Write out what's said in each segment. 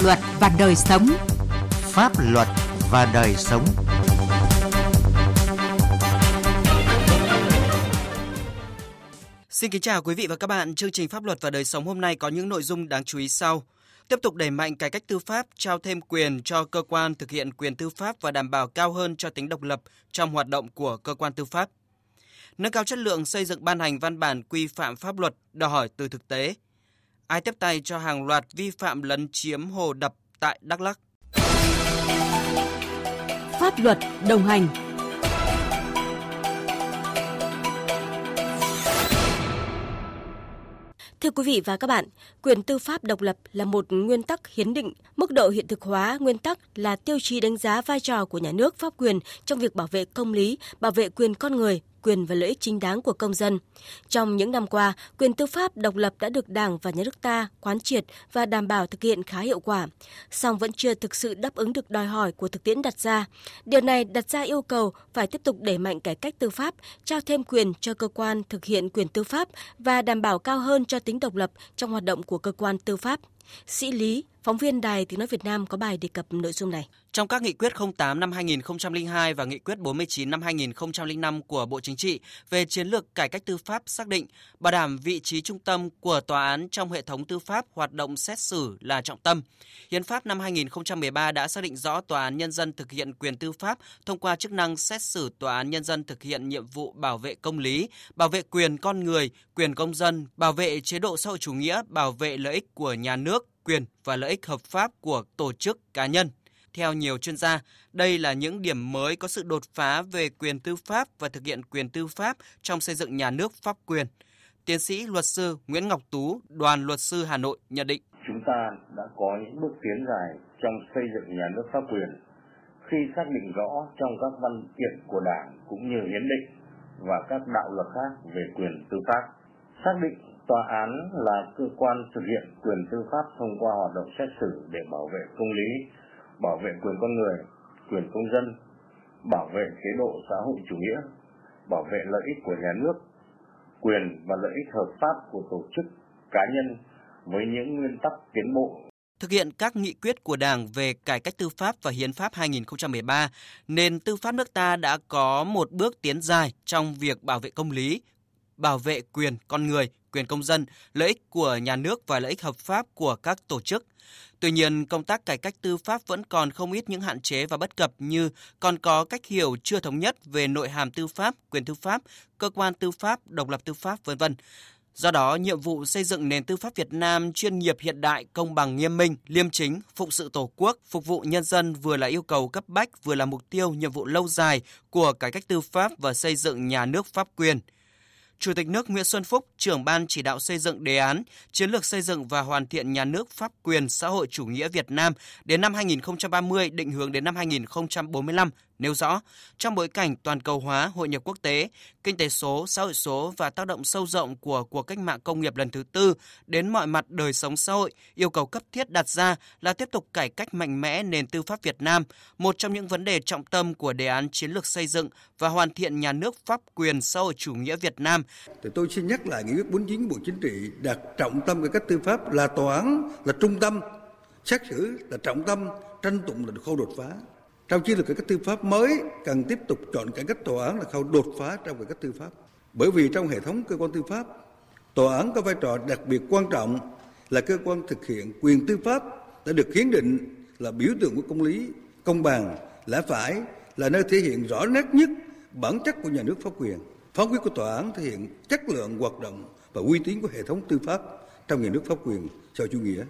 luật và đời sống. Pháp luật và đời sống. Xin kính chào quý vị và các bạn. Chương trình Pháp luật và đời sống hôm nay có những nội dung đáng chú ý sau. Tiếp tục đẩy mạnh cải cách tư pháp, trao thêm quyền cho cơ quan thực hiện quyền tư pháp và đảm bảo cao hơn cho tính độc lập trong hoạt động của cơ quan tư pháp. Nâng cao chất lượng xây dựng ban hành văn bản quy phạm pháp luật đòi hỏi từ thực tế. Ai tiếp tay cho hàng loạt vi phạm lấn chiếm hồ đập tại Đắk Lắk. Pháp luật đồng hành Thưa quý vị và các bạn, quyền tư pháp độc lập là một nguyên tắc hiến định. Mức độ hiện thực hóa nguyên tắc là tiêu chí đánh giá vai trò của nhà nước pháp quyền trong việc bảo vệ công lý, bảo vệ quyền con người, quyền và lợi ích chính đáng của công dân. Trong những năm qua, quyền tư pháp độc lập đã được Đảng và Nhà nước ta quán triệt và đảm bảo thực hiện khá hiệu quả, song vẫn chưa thực sự đáp ứng được đòi hỏi của thực tiễn đặt ra. Điều này đặt ra yêu cầu phải tiếp tục đẩy mạnh cải cách tư pháp, trao thêm quyền cho cơ quan thực hiện quyền tư pháp và đảm bảo cao hơn cho tính độc lập trong hoạt động của cơ quan tư pháp. Sĩ Lý, phóng viên Đài Tiếng Nói Việt Nam có bài đề cập nội dung này. Trong các nghị quyết 08 năm 2002 và nghị quyết 49 năm 2005 của Bộ Chính trị về chiến lược cải cách tư pháp xác định bảo đảm vị trí trung tâm của tòa án trong hệ thống tư pháp hoạt động xét xử là trọng tâm. Hiến pháp năm 2013 đã xác định rõ tòa án nhân dân thực hiện quyền tư pháp thông qua chức năng xét xử tòa án nhân dân thực hiện nhiệm vụ bảo vệ công lý, bảo vệ quyền con người, quyền công dân, bảo vệ chế độ xã hội chủ nghĩa, bảo vệ lợi ích của nhà nước, quyền và lợi ích hợp pháp của tổ chức cá nhân. Theo nhiều chuyên gia, đây là những điểm mới có sự đột phá về quyền tư pháp và thực hiện quyền tư pháp trong xây dựng nhà nước pháp quyền. Tiến sĩ luật sư Nguyễn Ngọc Tú, đoàn luật sư Hà Nội nhận định. Chúng ta đã có những bước tiến dài trong xây dựng nhà nước pháp quyền khi xác định rõ trong các văn kiện của Đảng cũng như hiến định và các đạo luật khác về quyền tư pháp. Xác định tòa án là cơ quan thực hiện quyền tư pháp thông qua hoạt động xét xử để bảo vệ công lý, bảo vệ quyền con người, quyền công dân, bảo vệ chế độ xã hội chủ nghĩa, bảo vệ lợi ích của nhà nước, quyền và lợi ích hợp pháp của tổ chức cá nhân với những nguyên tắc tiến bộ. Thực hiện các nghị quyết của Đảng về cải cách tư pháp và hiến pháp 2013, nền tư pháp nước ta đã có một bước tiến dài trong việc bảo vệ công lý, bảo vệ quyền con người, quyền công dân, lợi ích của nhà nước và lợi ích hợp pháp của các tổ chức. Tuy nhiên, công tác cải cách tư pháp vẫn còn không ít những hạn chế và bất cập như còn có cách hiểu chưa thống nhất về nội hàm tư pháp, quyền tư pháp, cơ quan tư pháp, độc lập tư pháp, vân vân. Do đó, nhiệm vụ xây dựng nền tư pháp Việt Nam chuyên nghiệp hiện đại, công bằng nghiêm minh, liêm chính, phụng sự Tổ quốc, phục vụ nhân dân vừa là yêu cầu cấp bách, vừa là mục tiêu, nhiệm vụ lâu dài của cải cách tư pháp và xây dựng nhà nước pháp quyền – Chủ tịch nước Nguyễn Xuân Phúc, trưởng ban chỉ đạo xây dựng đề án chiến lược xây dựng và hoàn thiện nhà nước pháp quyền xã hội chủ nghĩa Việt Nam đến năm 2030 định hướng đến năm 2045 nêu rõ, trong bối cảnh toàn cầu hóa, hội nhập quốc tế, kinh tế số, xã hội số và tác động sâu rộng của cuộc cách mạng công nghiệp lần thứ tư đến mọi mặt đời sống xã hội, yêu cầu cấp thiết đặt ra là tiếp tục cải cách mạnh mẽ nền tư pháp Việt Nam, một trong những vấn đề trọng tâm của đề án chiến lược xây dựng và hoàn thiện nhà nước pháp quyền xã hội chủ nghĩa Việt Nam. Thì tôi xin nhắc lại nghị quyết 49 Bộ Chính trị đặt trọng tâm cải cách tư pháp là tòa án là trung tâm, xét xử là trọng tâm, tranh tụng là khâu đột phá trong chiến lược cải cách tư pháp mới cần tiếp tục chọn cải cách tòa án là khâu đột phá trong cải cách tư pháp. Bởi vì trong hệ thống cơ quan tư pháp, tòa án có vai trò đặc biệt quan trọng là cơ quan thực hiện quyền tư pháp đã được hiến định là biểu tượng của công lý, công bằng, lẽ phải, là nơi thể hiện rõ nét nhất bản chất của nhà nước pháp quyền. Phán quyết của tòa án thể hiện chất lượng hoạt động và uy tín của hệ thống tư pháp trong nhà nước pháp quyền sau chủ nghĩa.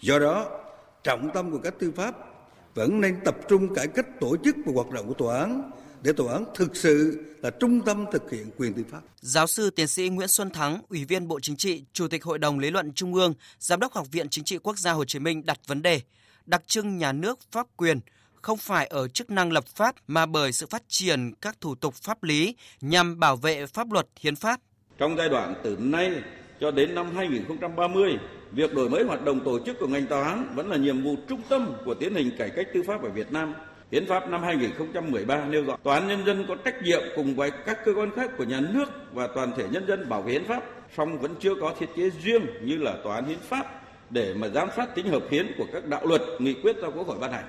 Do đó, trọng tâm của các tư pháp vẫn nên tập trung cải cách tổ chức và hoạt động của tòa án để tòa án thực sự là trung tâm thực hiện quyền tư pháp. Giáo sư tiến sĩ Nguyễn Xuân Thắng, Ủy viên Bộ Chính trị, Chủ tịch Hội đồng Lý luận Trung ương, Giám đốc Học viện Chính trị Quốc gia Hồ Chí Minh đặt vấn đề đặc trưng nhà nước pháp quyền không phải ở chức năng lập pháp mà bởi sự phát triển các thủ tục pháp lý nhằm bảo vệ pháp luật hiến pháp. Trong giai đoạn từ nay cho đến năm 2030, việc đổi mới hoạt động tổ chức của ngành tòa án vẫn là nhiệm vụ trung tâm của tiến trình cải cách tư pháp ở Việt Nam. Hiến pháp năm 2013 nêu rõ tòa án nhân dân có trách nhiệm cùng với các cơ quan khác của nhà nước và toàn thể nhân dân bảo vệ hiến pháp, song vẫn chưa có thiết chế riêng như là tòa án hiến pháp để mà giám sát tính hợp hiến của các đạo luật, nghị quyết do Quốc hội ban hành.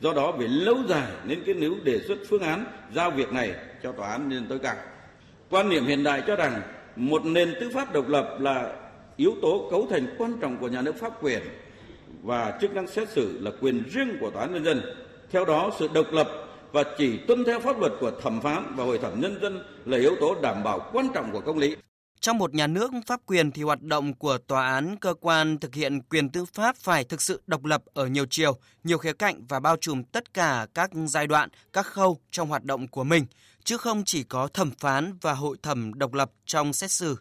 Do đó về lâu dài nên cái nếu đề xuất phương án giao việc này cho tòa án nhân dân tối cao. Quan niệm hiện đại cho rằng một nền tư pháp độc lập là yếu tố cấu thành quan trọng của nhà nước pháp quyền và chức năng xét xử là quyền riêng của tòa án nhân dân. Theo đó, sự độc lập và chỉ tuân theo pháp luật của thẩm phán và hội thẩm nhân dân là yếu tố đảm bảo quan trọng của công lý. Trong một nhà nước pháp quyền thì hoạt động của tòa án, cơ quan thực hiện quyền tư pháp phải thực sự độc lập ở nhiều chiều, nhiều khía cạnh và bao trùm tất cả các giai đoạn, các khâu trong hoạt động của mình, chứ không chỉ có thẩm phán và hội thẩm độc lập trong xét xử.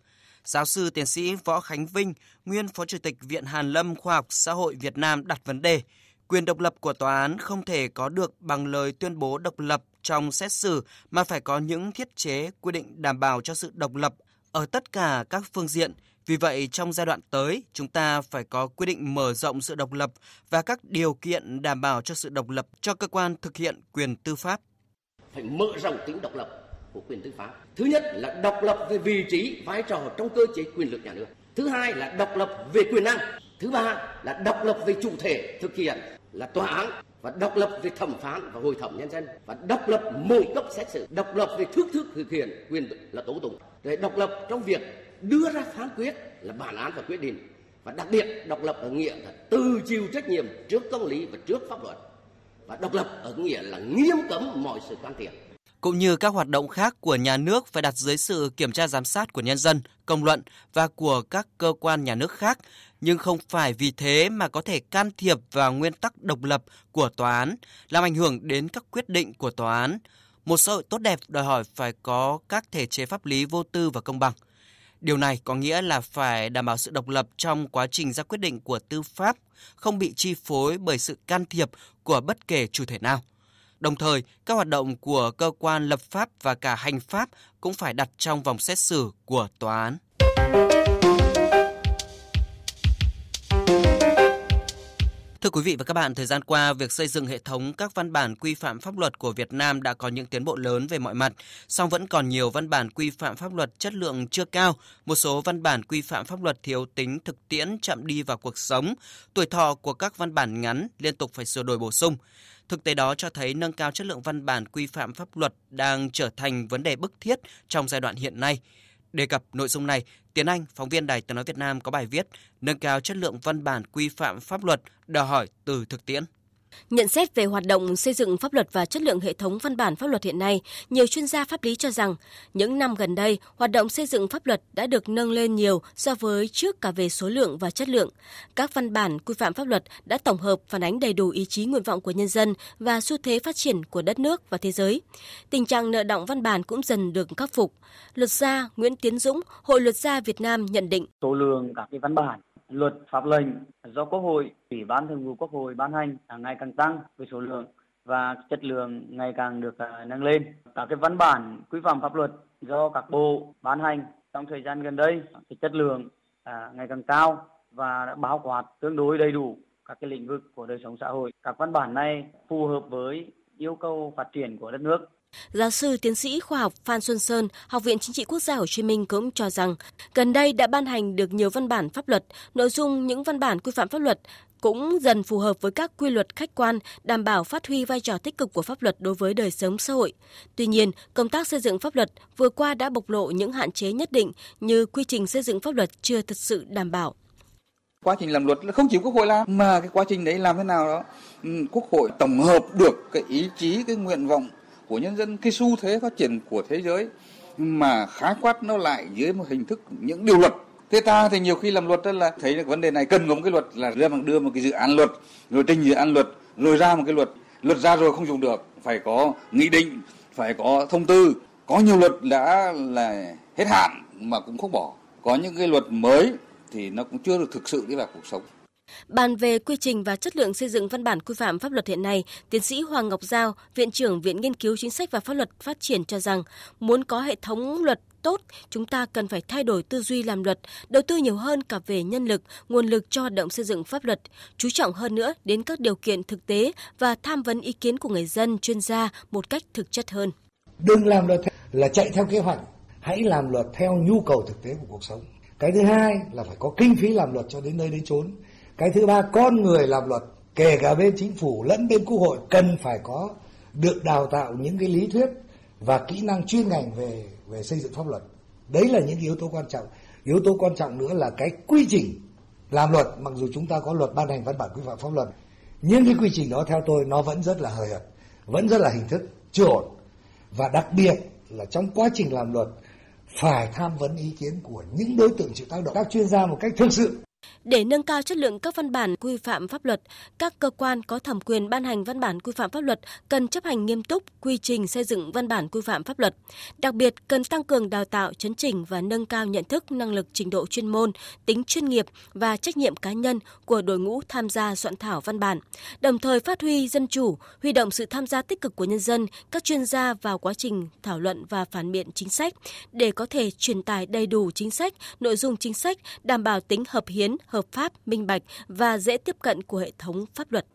Giáo sư tiến sĩ Võ Khánh Vinh, nguyên Phó Chủ tịch Viện Hàn Lâm Khoa học Xã hội Việt Nam đặt vấn đề, quyền độc lập của tòa án không thể có được bằng lời tuyên bố độc lập trong xét xử mà phải có những thiết chế quy định đảm bảo cho sự độc lập ở tất cả các phương diện. Vì vậy, trong giai đoạn tới, chúng ta phải có quy định mở rộng sự độc lập và các điều kiện đảm bảo cho sự độc lập cho cơ quan thực hiện quyền tư pháp. Phải mở rộng tính độc lập của quyền tư pháp. Thứ nhất là độc lập về vị trí, vai trò trong cơ chế quyền lực nhà nước. Thứ hai là độc lập về quyền năng. Thứ ba là độc lập về chủ thể thực hiện là tòa án và độc lập về thẩm phán và hội thẩm nhân dân và độc lập mỗi cấp xét xử độc lập về thước thức thực hiện quyền là tố tụng để độc lập trong việc đưa ra phán quyết là bản án và quyết định và đặc biệt độc lập ở nghĩa là từ chịu trách nhiệm trước công lý và trước pháp luật và độc lập ở nghĩa là nghiêm cấm mọi sự can thiệp cũng như các hoạt động khác của nhà nước phải đặt dưới sự kiểm tra giám sát của nhân dân, công luận và của các cơ quan nhà nước khác, nhưng không phải vì thế mà có thể can thiệp vào nguyên tắc độc lập của tòa án, làm ảnh hưởng đến các quyết định của tòa án. Một xã hội tốt đẹp đòi hỏi phải có các thể chế pháp lý vô tư và công bằng. Điều này có nghĩa là phải đảm bảo sự độc lập trong quá trình ra quyết định của tư pháp, không bị chi phối bởi sự can thiệp của bất kể chủ thể nào. Đồng thời, các hoạt động của cơ quan lập pháp và cả hành pháp cũng phải đặt trong vòng xét xử của tòa án. Thưa quý vị và các bạn, thời gian qua, việc xây dựng hệ thống các văn bản quy phạm pháp luật của Việt Nam đã có những tiến bộ lớn về mọi mặt, song vẫn còn nhiều văn bản quy phạm pháp luật chất lượng chưa cao, một số văn bản quy phạm pháp luật thiếu tính thực tiễn chậm đi vào cuộc sống, tuổi thọ của các văn bản ngắn liên tục phải sửa đổi bổ sung. Thực tế đó cho thấy nâng cao chất lượng văn bản quy phạm pháp luật đang trở thành vấn đề bức thiết trong giai đoạn hiện nay. Đề cập nội dung này, Tiến Anh, phóng viên Đài Tiếng Nói Việt Nam có bài viết Nâng cao chất lượng văn bản quy phạm pháp luật đòi hỏi từ thực tiễn. Nhận xét về hoạt động xây dựng pháp luật và chất lượng hệ thống văn bản pháp luật hiện nay, nhiều chuyên gia pháp lý cho rằng những năm gần đây, hoạt động xây dựng pháp luật đã được nâng lên nhiều so với trước cả về số lượng và chất lượng. Các văn bản quy phạm pháp luật đã tổng hợp phản ánh đầy đủ ý chí nguyện vọng của nhân dân và xu thế phát triển của đất nước và thế giới. Tình trạng nợ động văn bản cũng dần được khắc phục. Luật gia Nguyễn Tiến Dũng, Hội luật gia Việt Nam nhận định số lượng các cái văn bản luật pháp lệnh do Quốc hội, Ủy ban Thường vụ Quốc hội ban hành ngày càng tăng về số lượng và chất lượng ngày càng được à, nâng lên. Các cái văn bản quy phạm pháp luật do các bộ ban hành trong thời gian gần đây, thì chất lượng à, ngày càng cao và đã bao quát tương đối đầy đủ các cái lĩnh vực của đời sống xã hội. Các văn bản này phù hợp với yêu cầu phát triển của đất nước Giáo sư tiến sĩ khoa học Phan Xuân Sơn, Học viện Chính trị Quốc gia Hồ Chí Minh cũng cho rằng, gần đây đã ban hành được nhiều văn bản pháp luật, nội dung những văn bản quy phạm pháp luật cũng dần phù hợp với các quy luật khách quan, đảm bảo phát huy vai trò tích cực của pháp luật đối với đời sống xã hội. Tuy nhiên, công tác xây dựng pháp luật vừa qua đã bộc lộ những hạn chế nhất định như quy trình xây dựng pháp luật chưa thật sự đảm bảo quá trình làm luật là không chỉ quốc hội làm mà cái quá trình đấy làm thế nào đó ừ, quốc hội tổng hợp được cái ý chí cái nguyện vọng của nhân dân, cái xu thế phát triển của thế giới mà khái quát nó lại dưới một hình thức những điều luật. Thế ta thì nhiều khi làm luật là thấy được vấn đề này, cần có một cái luật là đưa bằng, đưa một cái dự án luật, rồi trình dự án luật, rồi ra một cái luật. Luật ra rồi không dùng được, phải có nghị định, phải có thông tư. Có nhiều luật đã là hết hạn mà cũng không bỏ. Có những cái luật mới thì nó cũng chưa được thực sự đi vào cuộc sống. Bàn về quy trình và chất lượng xây dựng văn bản quy phạm pháp luật hiện nay, tiến sĩ Hoàng Ngọc Giao, Viện trưởng Viện Nghiên cứu Chính sách và Pháp luật Phát triển cho rằng, muốn có hệ thống luật tốt, chúng ta cần phải thay đổi tư duy làm luật, đầu tư nhiều hơn cả về nhân lực, nguồn lực cho hoạt động xây dựng pháp luật, chú trọng hơn nữa đến các điều kiện thực tế và tham vấn ý kiến của người dân, chuyên gia một cách thực chất hơn. Đừng làm luật là chạy theo kế hoạch, hãy làm luật theo nhu cầu thực tế của cuộc sống. Cái thứ hai là phải có kinh phí làm luật cho đến nơi đến chốn cái thứ ba, con người làm luật, kể cả bên chính phủ lẫn bên quốc hội cần phải có được đào tạo những cái lý thuyết và kỹ năng chuyên ngành về về xây dựng pháp luật. Đấy là những yếu tố quan trọng. Yếu tố quan trọng nữa là cái quy trình làm luật, mặc dù chúng ta có luật ban hành văn bản quy phạm pháp luật, nhưng cái quy trình đó theo tôi nó vẫn rất là hời hợt, vẫn rất là hình thức chưa ổn. Và đặc biệt là trong quá trình làm luật, phải tham vấn ý kiến của những đối tượng chịu tác động. Các chuyên gia một cách thực sự để nâng cao chất lượng các văn bản quy phạm pháp luật, các cơ quan có thẩm quyền ban hành văn bản quy phạm pháp luật cần chấp hành nghiêm túc quy trình xây dựng văn bản quy phạm pháp luật. Đặc biệt, cần tăng cường đào tạo, chấn chỉnh và nâng cao nhận thức, năng lực, trình độ chuyên môn, tính chuyên nghiệp và trách nhiệm cá nhân của đội ngũ tham gia soạn thảo văn bản. Đồng thời phát huy dân chủ, huy động sự tham gia tích cực của nhân dân, các chuyên gia vào quá trình thảo luận và phản biện chính sách để có thể truyền tải đầy đủ chính sách, nội dung chính sách, đảm bảo tính hợp hiến, hợp pháp, minh bạch và dễ tiếp cận của hệ thống pháp luật.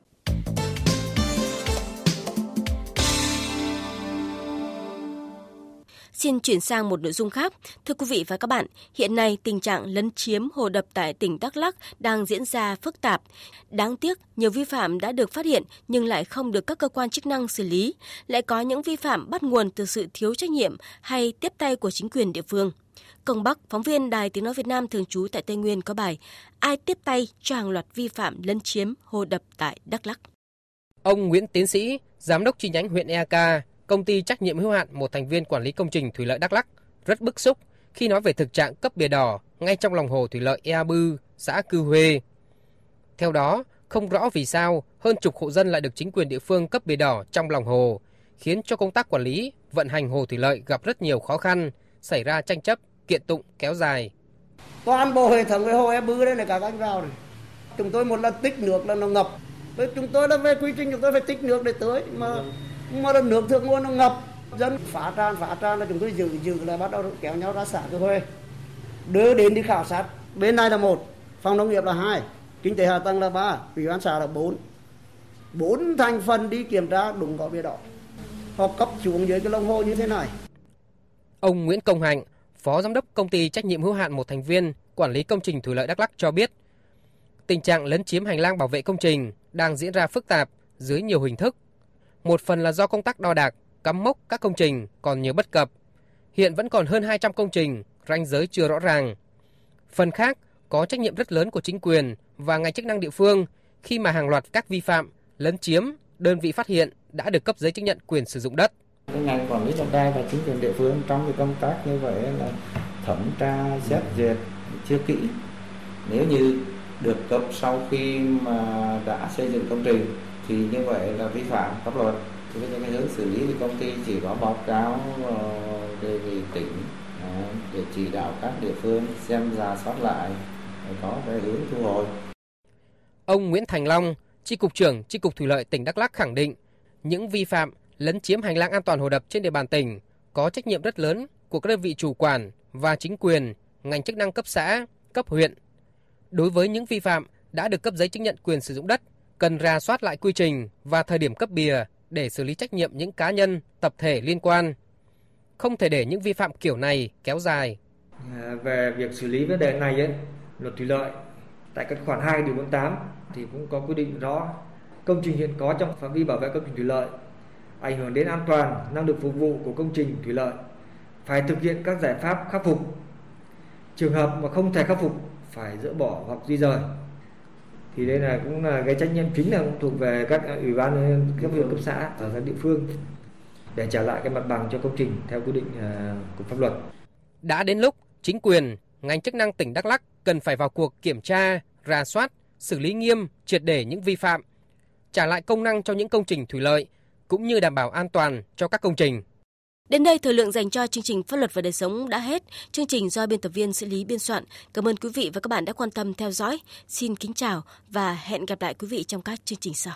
Xin chuyển sang một nội dung khác. Thưa quý vị và các bạn, hiện nay tình trạng lấn chiếm hồ đập tại tỉnh Đắk Lắk đang diễn ra phức tạp. Đáng tiếc, nhiều vi phạm đã được phát hiện nhưng lại không được các cơ quan chức năng xử lý. Lại có những vi phạm bắt nguồn từ sự thiếu trách nhiệm hay tiếp tay của chính quyền địa phương. Công Bắc, phóng viên Đài Tiếng Nói Việt Nam thường trú tại Tây Nguyên có bài Ai tiếp tay cho hàng loạt vi phạm lấn chiếm hồ đập tại Đắk Lắk. Ông Nguyễn Tiến Sĩ, Giám đốc chi nhánh huyện Eak, công ty trách nhiệm hữu hạn một thành viên quản lý công trình thủy lợi Đắk Lắk rất bức xúc khi nói về thực trạng cấp bìa đỏ ngay trong lòng hồ thủy lợi Ea Bư, xã Cư Huê. Theo đó, không rõ vì sao hơn chục hộ dân lại được chính quyền địa phương cấp bìa đỏ trong lòng hồ, khiến cho công tác quản lý, vận hành hồ thủy lợi gặp rất nhiều khó khăn, xảy ra tranh chấp, kiện tụng kéo dài. Toàn bộ hệ thống về hồ Ea Bư đây là cả anh vào này. Chúng tôi một lần tích nước là nó ngập. Chúng tôi là về quy trình chúng tôi phải tích nước để tưới mà mà là nước thượng nguồn nó ngập. Dân phá tràn phá tràn là chúng tôi giữ giữ là bắt đầu kéo nhau ra xã cơ huê đưa đến đi khảo sát. Bên này là một, phòng nông nghiệp là hai, kinh tế hạ tầng là ba, ủy ban xã là bốn. Bốn thành phần đi kiểm tra đúng có bia đỏ. Họ cấp xuống dưới cái lông hồ như thế này. Ông Nguyễn Công Hạnh, phó giám đốc công ty trách nhiệm hữu hạn một thành viên, quản lý công trình thủy lợi Đắk Lắk cho biết, tình trạng lấn chiếm hành lang bảo vệ công trình đang diễn ra phức tạp dưới nhiều hình thức một phần là do công tác đo đạc, cắm mốc các công trình còn nhiều bất cập. Hiện vẫn còn hơn 200 công trình, ranh giới chưa rõ ràng. Phần khác có trách nhiệm rất lớn của chính quyền và ngành chức năng địa phương khi mà hàng loạt các vi phạm, lấn chiếm, đơn vị phát hiện đã được cấp giấy chứng nhận quyền sử dụng đất. Ngành quản lý đất đai và chính quyền địa phương trong cái công tác như vậy là thẩm tra xét duyệt chưa kỹ. Nếu như được cấp sau khi mà đã xây dựng công trình thì như vậy là vi phạm pháp luật thì bây giờ cái hướng xử lý thì công ty chỉ có báo cáo ờ, đề nghị tỉnh ờ, để chỉ đạo các địa phương xem ra soát lại để có cái hướng thu hồi. Ông Nguyễn Thành Long, Chi cục trưởng Chi cục Thủy lợi tỉnh Đắk Lắk khẳng định những vi phạm lấn chiếm hành lang an toàn hồ đập trên địa bàn tỉnh có trách nhiệm rất lớn của các đơn vị chủ quản và chính quyền, ngành chức năng cấp xã, cấp huyện. Đối với những vi phạm đã được cấp giấy chứng nhận quyền sử dụng đất cần ra soát lại quy trình và thời điểm cấp bìa để xử lý trách nhiệm những cá nhân, tập thể liên quan. Không thể để những vi phạm kiểu này kéo dài. À, về việc xử lý vấn đề này, ấy, luật thủy lợi tại các khoản 2 điều 48 thì cũng có quy định rõ công trình hiện có trong phạm vi bảo vệ công trình thủy lợi ảnh hưởng đến an toàn, năng lực phục vụ của công trình thủy lợi phải thực hiện các giải pháp khắc phục. Trường hợp mà không thể khắc phục phải dỡ bỏ hoặc di rời thì đây là cũng là cái trách nhiệm chính là cũng thuộc về các à, ủy ban à, cấp huyện cấp xã ở các địa phương để trả lại cái mặt bằng cho công trình theo quy định à, của pháp luật. Đã đến lúc chính quyền, ngành chức năng tỉnh Đắk Lắk cần phải vào cuộc kiểm tra, rà soát, xử lý nghiêm, triệt để những vi phạm, trả lại công năng cho những công trình thủy lợi cũng như đảm bảo an toàn cho các công trình. Đến đây thời lượng dành cho chương trình Pháp luật và đời sống đã hết. Chương trình do biên tập viên xử lý biên soạn. Cảm ơn quý vị và các bạn đã quan tâm theo dõi. Xin kính chào và hẹn gặp lại quý vị trong các chương trình sau.